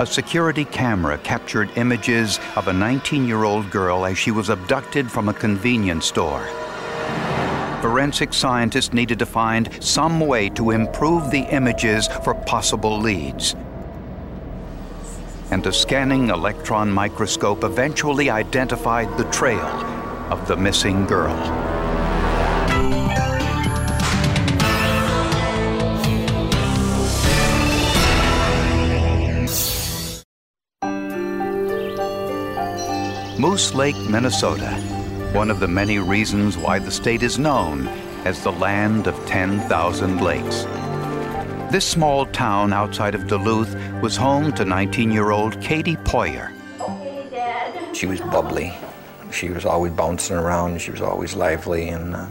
A security camera captured images of a 19 year old girl as she was abducted from a convenience store. Forensic scientists needed to find some way to improve the images for possible leads. And a scanning electron microscope eventually identified the trail of the missing girl. Moose Lake, Minnesota, one of the many reasons why the state is known as the land of 10,000 lakes. This small town outside of Duluth was home to 19 year old Katie Poirier. She was bubbly. She was always bouncing around. She was always lively and uh,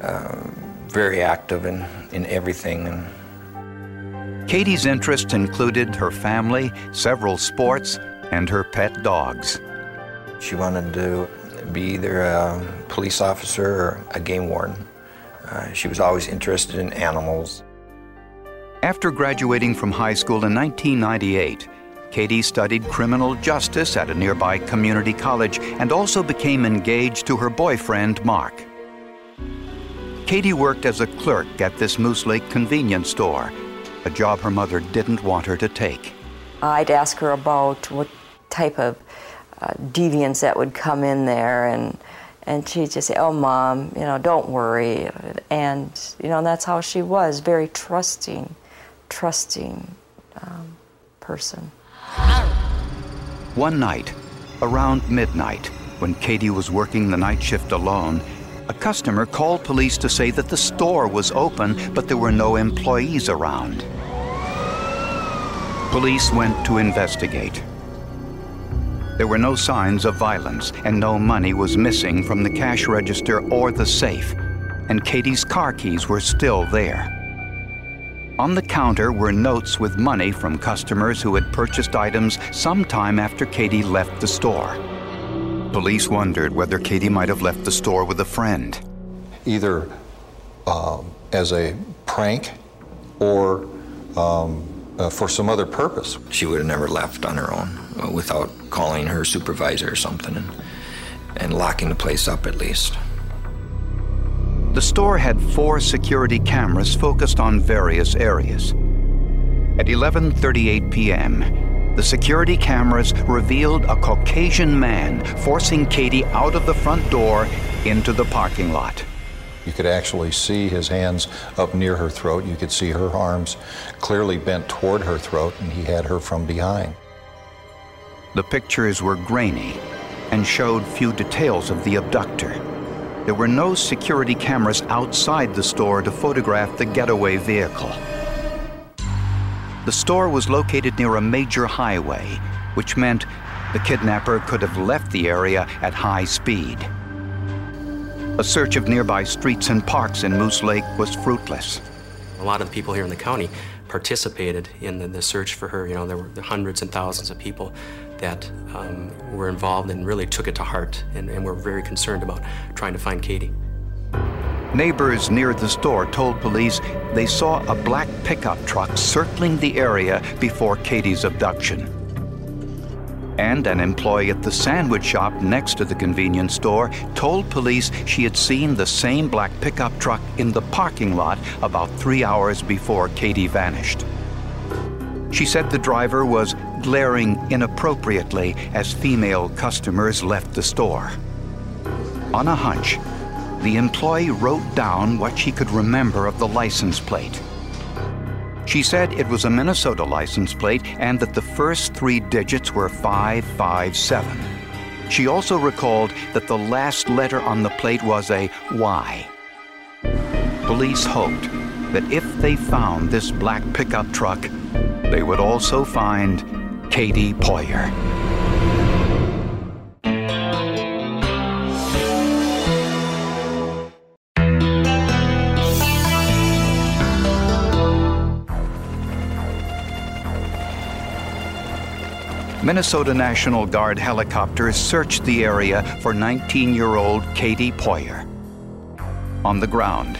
uh, very active in, in everything. And Katie's interests included her family, several sports, and her pet dogs. She wanted to be either a police officer or a game warden. Uh, she was always interested in animals. After graduating from high school in 1998, Katie studied criminal justice at a nearby community college and also became engaged to her boyfriend, Mark. Katie worked as a clerk at this Moose Lake convenience store, a job her mother didn't want her to take. I'd ask her about what type of uh, deviants that would come in there and and she'd just say, "Oh, mom, you know, don't worry," and you know, and that's how she was, very trusting, trusting um, person. One night, around midnight, when Katie was working the night shift alone, a customer called police to say that the store was open, but there were no employees around. Police went to investigate. There were no signs of violence, and no money was missing from the cash register or the safe, and Katie's car keys were still there. On the counter were notes with money from customers who had purchased items sometime after Katie left the store. Police wondered whether Katie might have left the store with a friend. Either um, as a prank or um, uh, for some other purpose. She would have never left on her own Uh, without calling her supervisor or something and, and locking the place up at least. The store had four security cameras focused on various areas. At 11:38 p.m., the security cameras revealed a Caucasian man forcing Katie out of the front door into the parking lot. You could actually see his hands up near her throat. You could see her arms clearly bent toward her throat, and he had her from behind. The pictures were grainy and showed few details of the abductor. There were no security cameras outside the store to photograph the getaway vehicle. The store was located near a major highway, which meant the kidnapper could have left the area at high speed. A search of nearby streets and parks in Moose Lake was fruitless. A lot of the people here in the county participated in the, the search for her. You know, there were hundreds and thousands of people that um, were involved and really took it to heart and, and were very concerned about trying to find Katie. Neighbors near the store told police they saw a black pickup truck circling the area before Katie's abduction. And an employee at the sandwich shop next to the convenience store told police she had seen the same black pickup truck in the parking lot about three hours before Katie vanished. She said the driver was glaring inappropriately as female customers left the store. On a hunch, the employee wrote down what she could remember of the license plate. She said it was a Minnesota license plate and that the first three digits were 557. She also recalled that the last letter on the plate was a Y. Police hoped that if they found this black pickup truck, they would also find Katie Poirier. Minnesota National Guard helicopters searched the area for 19 year old Katie Poirier. On the ground,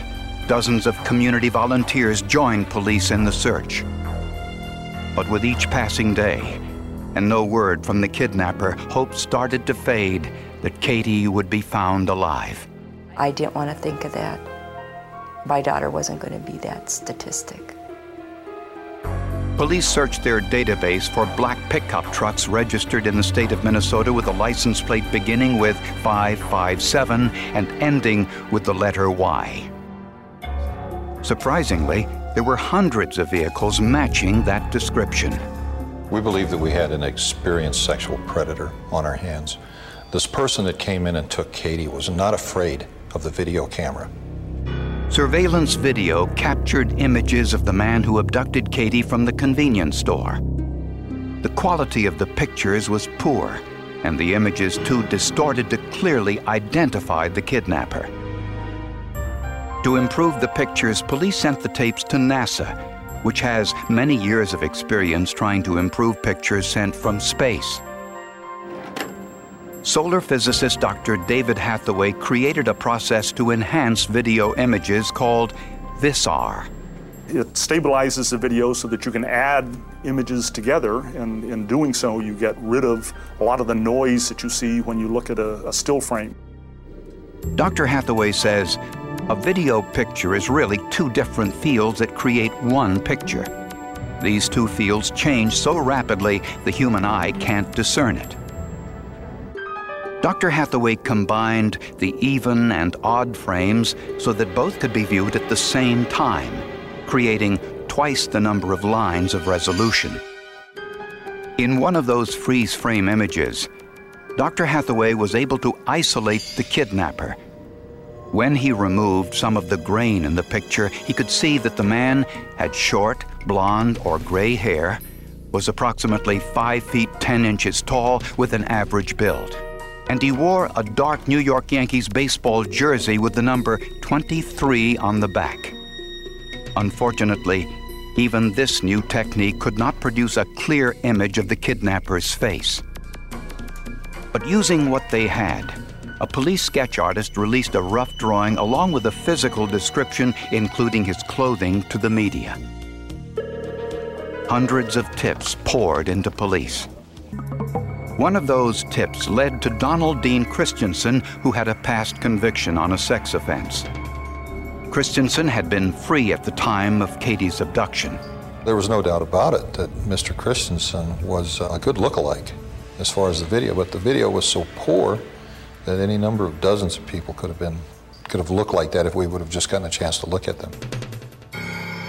dozens of community volunteers joined police in the search. But with each passing day, and no word from the kidnapper, hope started to fade that Katie would be found alive. I didn't want to think of that. My daughter wasn't going to be that statistic. Police searched their database for black pickup trucks registered in the state of Minnesota with a license plate beginning with 557 and ending with the letter Y. Surprisingly, there were hundreds of vehicles matching that description. We believe that we had an experienced sexual predator on our hands. This person that came in and took Katie was not afraid of the video camera. Surveillance video captured images of the man who abducted Katie from the convenience store. The quality of the pictures was poor, and the images too distorted to clearly identify the kidnapper. To improve the pictures, police sent the tapes to NASA, which has many years of experience trying to improve pictures sent from space. Solar physicist Dr. David Hathaway created a process to enhance video images called VISAR. It stabilizes the video so that you can add images together, and in doing so, you get rid of a lot of the noise that you see when you look at a, a still frame. Dr. Hathaway says a video picture is really two different fields that create one picture. These two fields change so rapidly the human eye can't discern it. Dr. Hathaway combined the even and odd frames so that both could be viewed at the same time, creating twice the number of lines of resolution. In one of those freeze frame images, Dr. Hathaway was able to isolate the kidnapper. When he removed some of the grain in the picture, he could see that the man had short, blonde, or gray hair, was approximately 5 feet 10 inches tall, with an average build and he wore a dark New York Yankees baseball jersey with the number 23 on the back. Unfortunately, even this new technique could not produce a clear image of the kidnapper's face. But using what they had, a police sketch artist released a rough drawing along with a physical description, including his clothing, to the media. Hundreds of tips poured into police. One of those tips led to Donald Dean Christensen, who had a past conviction on a sex offense. Christensen had been free at the time of Katie's abduction. There was no doubt about it that Mr. Christensen was a good look-alike as far as the video, but the video was so poor that any number of dozens of people could have been could have looked like that if we would have just gotten a chance to look at them.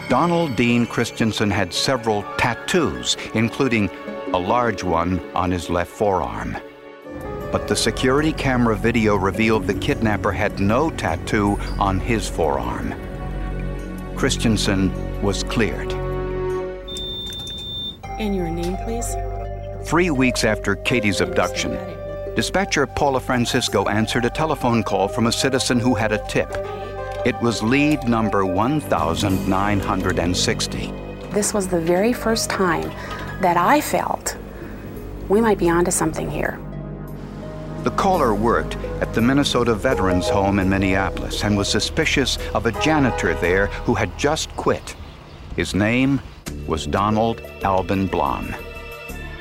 Donald Dean Christensen had several tattoos, including a large one on his left forearm. But the security camera video revealed the kidnapper had no tattoo on his forearm. Christensen was cleared. And your name, please? Three weeks after Katie's abduction, dispatcher Paula Francisco answered a telephone call from a citizen who had a tip. It was lead number 1960. This was the very first time that I felt we might be onto something here. The caller worked at the Minnesota Veterans Home in Minneapolis and was suspicious of a janitor there who had just quit. His name was Donald Albin Blom.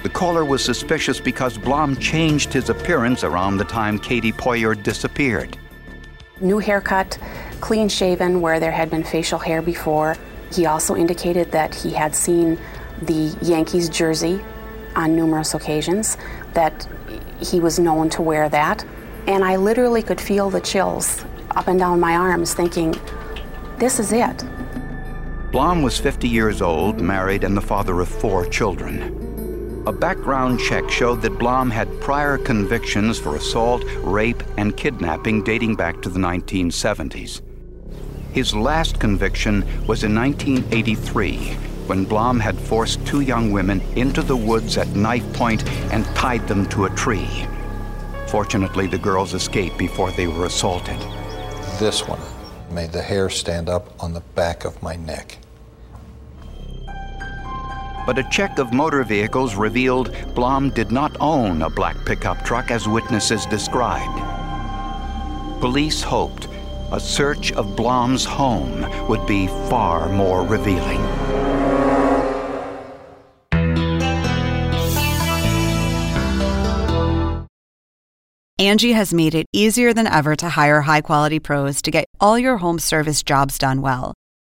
The caller was suspicious because Blom changed his appearance around the time Katie Poirier disappeared. New haircut, clean shaven where there had been facial hair before. He also indicated that he had seen the Yankees jersey on numerous occasions, that he was known to wear that. And I literally could feel the chills up and down my arms, thinking, this is it. Blom was 50 years old, married, and the father of four children. A background check showed that Blom had prior convictions for assault, rape, and kidnapping dating back to the 1970s. His last conviction was in 1983 when Blom had forced two young women into the woods at knife point and tied them to a tree. Fortunately, the girls escaped before they were assaulted. This one made the hair stand up on the back of my neck. But a check of motor vehicles revealed Blom did not own a black pickup truck as witnesses described. Police hoped a search of Blom's home would be far more revealing. Angie has made it easier than ever to hire high quality pros to get all your home service jobs done well.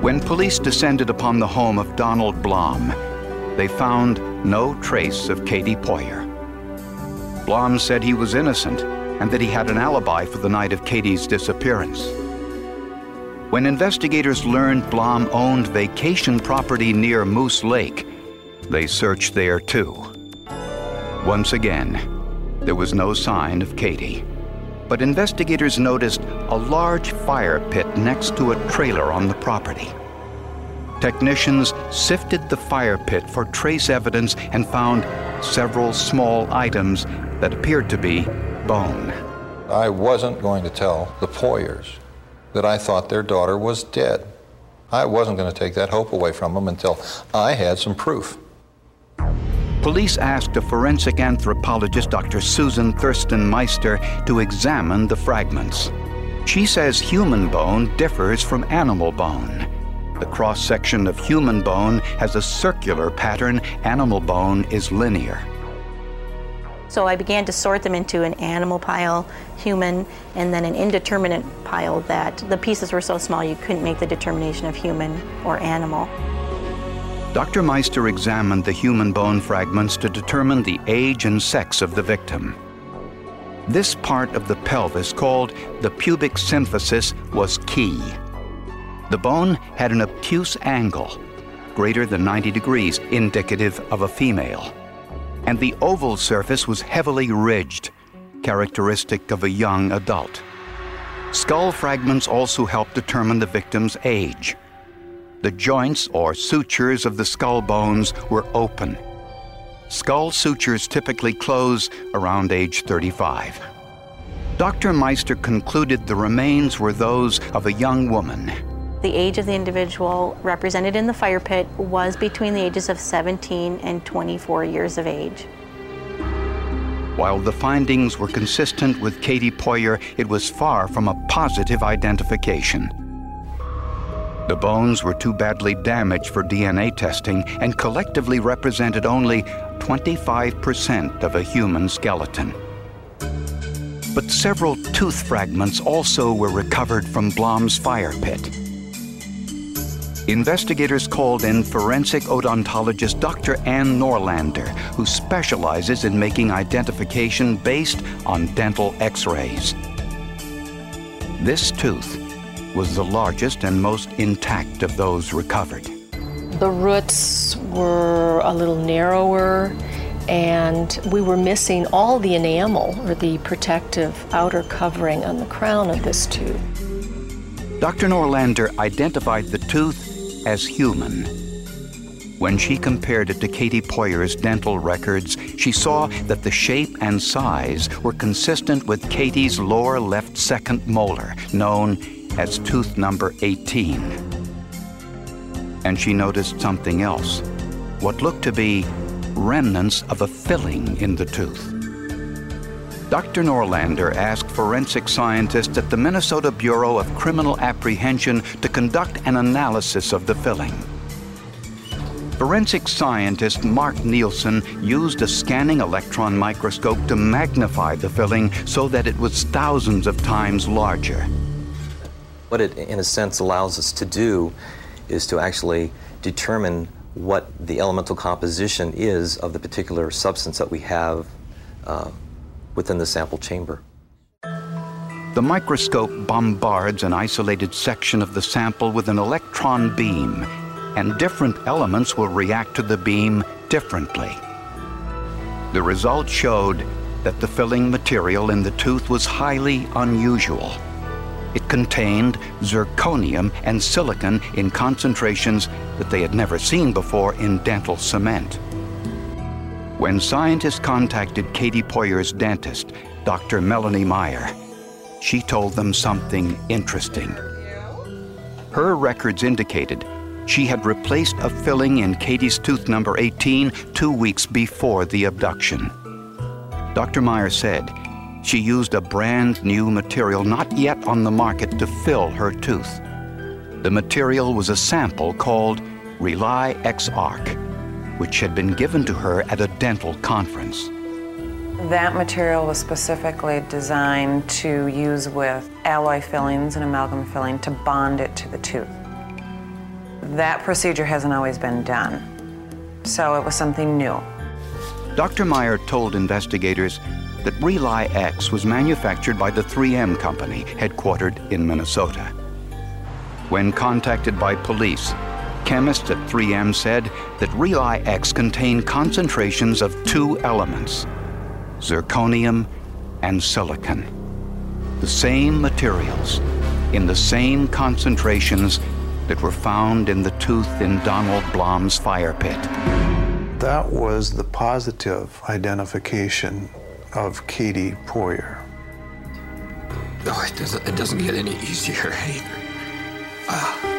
When police descended upon the home of Donald Blom, they found no trace of Katie Poirier. Blom said he was innocent and that he had an alibi for the night of Katie's disappearance. When investigators learned Blom owned vacation property near Moose Lake, they searched there too. Once again, there was no sign of Katie. But investigators noticed a large fire pit next to a trailer on the property. Technicians sifted the fire pit for trace evidence and found several small items that appeared to be bone. I wasn't going to tell the Poiriers that I thought their daughter was dead. I wasn't going to take that hope away from them until I had some proof. Police asked a forensic anthropologist, Dr. Susan Thurston Myster, to examine the fragments. She says human bone differs from animal bone. The cross section of human bone has a circular pattern, animal bone is linear. So I began to sort them into an animal pile, human, and then an indeterminate pile that the pieces were so small you couldn't make the determination of human or animal. Dr. Myster examined the human bone fragments to determine the age and sex of the victim. This part of the pelvis, called the pubic symphysis, was key. The bone had an obtuse angle, greater than 90 degrees, indicative of a female. And the oval surface was heavily ridged, characteristic of a young adult. Skull fragments also helped determine the victim's age. The joints or sutures of the skull bones were open. Skull sutures typically close around age 35. Dr. Myster concluded the remains were those of a young woman. The age of the individual represented in the fire pit was between the ages of 17 and 24 years of age. While the findings were consistent with Katie Poirier, it was far from a positive identification. The bones were too badly damaged for DNA testing and collectively represented only 25% of a human skeleton. But several tooth fragments also were recovered from Blom's fire pit. Investigators called in forensic odontologist Dr. Ann Norlander, who specializes in making identification based on dental x rays. This tooth was the largest and most intact of those recovered. The roots were a little narrower, and we were missing all the enamel or the protective outer covering on the crown of this tooth. Dr. Norlander identified the tooth as human. When she compared it to Katie Poirier's dental records, she saw that the shape and size were consistent with Katie's lower left second molar, known as tooth number 18. And she noticed something else what looked to be remnants of a filling in the tooth. Dr. Norlander asked forensic scientists at the Minnesota Bureau of Criminal Apprehension to conduct an analysis of the filling. Forensic scientist Mark Nielsen used a scanning electron microscope to magnify the filling so that it was thousands of times larger. What it, in a sense, allows us to do is to actually determine what the elemental composition is of the particular substance that we have uh, within the sample chamber. The microscope bombards an isolated section of the sample with an electron beam, and different elements will react to the beam differently. The results showed that the filling material in the tooth was highly unusual. It contained zirconium and silicon in concentrations that they had never seen before in dental cement. When scientists contacted Katie Poirier's dentist, Dr. Melanie Meyer, she told them something interesting. Her records indicated she had replaced a filling in Katie's tooth number 18 two weeks before the abduction. Dr. Meyer said she used a brand new material not yet on the market to fill her tooth. The material was a sample called Rely X Arc, which had been given to her at a dental conference. That material was specifically designed to use with alloy fillings and amalgam filling to bond it to the tooth. That procedure hasn't always been done, so it was something new. Dr. Meyer told investigators that RelyX was manufactured by the 3M company, headquartered in Minnesota. When contacted by police, chemists at 3M said that RelyX contained concentrations of two elements zirconium and silicon. The same materials in the same concentrations that were found in the tooth in Donald Blom's fire pit. That was the positive identification of Katie Poirier. Oh, it doesn't, it doesn't get any easier. Ah.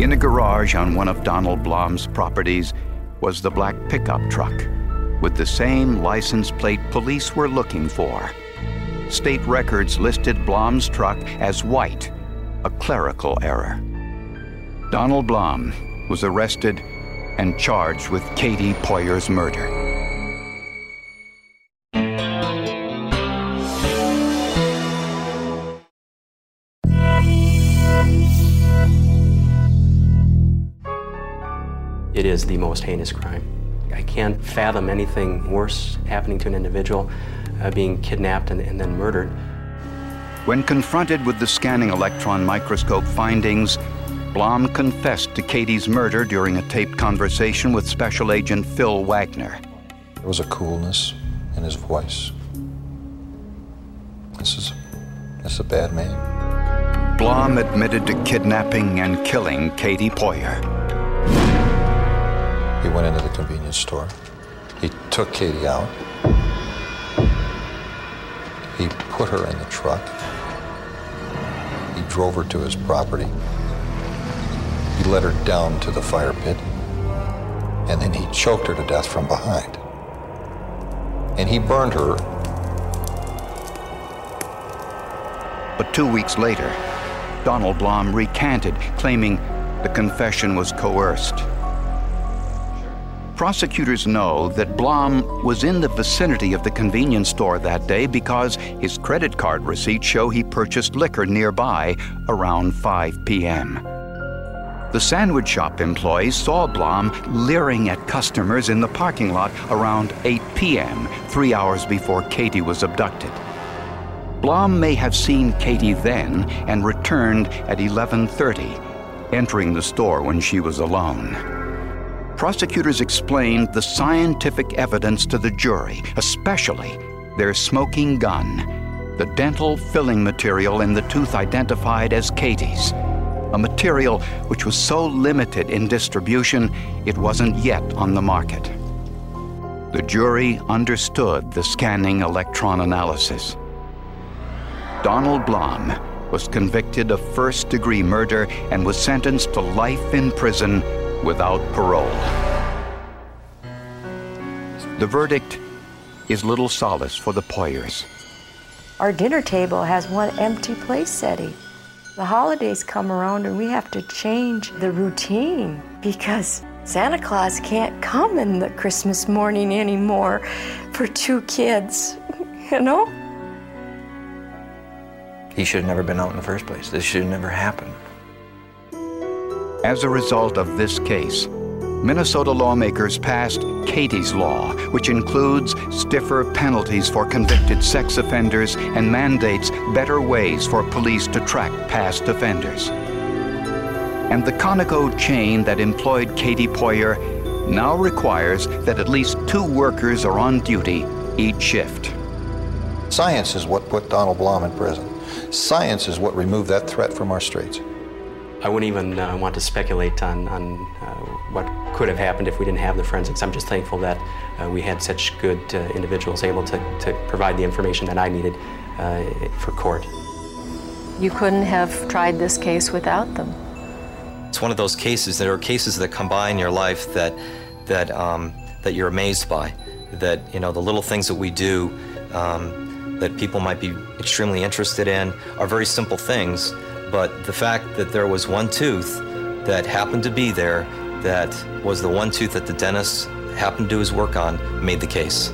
In a garage on one of Donald Blom's properties was the black pickup truck with the same license plate police were looking for. State records listed Blom's truck as white, a clerical error. Donald Blom was arrested and charged with Katie Poirier's murder. It is the most heinous crime. I can't fathom anything worse happening to an individual uh, being kidnapped and, and then murdered. When confronted with the scanning electron microscope findings, Blom confessed to Katie's murder during a taped conversation with Special Agent Phil Wagner. There was a coolness in his voice. This is, this is a bad man. Blom admitted to kidnapping and killing Katie Poirier. He went into the convenience store. He took Katie out. He put her in the truck. He drove her to his property. He led her down to the fire pit. And then he choked her to death from behind. And he burned her. But two weeks later, Donald Blom recanted, claiming the confession was coerced. Prosecutors know that Blom was in the vicinity of the convenience store that day because his credit card receipts show he purchased liquor nearby around 5 p.m. The sandwich shop employees saw Blom leering at customers in the parking lot around 8 p.m., three hours before Katie was abducted. Blom may have seen Katie then and returned at 11:30, entering the store when she was alone prosecutors explained the scientific evidence to the jury, especially their smoking gun, the dental filling material in the tooth identified as Katie's, a material which was so limited in distribution it wasn't yet on the market. The jury understood the scanning electron analysis. Donald Blom was convicted of first degree murder and was sentenced to life in prison without parole. The verdict is little solace for the Poiriers. Our dinner table has one empty place, Eddie. The holidays come around and we have to change the routine because Santa Claus can't come in the Christmas morning anymore for two kids, you know? He should have never been out in the first place. This should have never happened. As a result of this case, Minnesota lawmakers passed Katie's Law, which includes stiffer penalties for convicted sex offenders and mandates better ways for police to track past offenders. And the Conoco chain that employed Katie Poirier now requires that at least two workers are on duty each shift. Science is what put Donald Blom in prison. Science is what removed that threat from our streets. I wouldn't even uh, want to speculate on, on uh, what could have happened if we didn't have the forensics. I'm just thankful that uh, we had such good uh, individuals able to, to provide the information that I needed uh, for court. You couldn't have tried this case without them. It's one of those cases that are cases that come by in your life that, that, um, that you're amazed by. That, you know, the little things that we do um, that people might be extremely interested in are very simple things, but the fact that there was one tooth that happened to be there that was the one tooth that the dentist happened to do his work on made the case.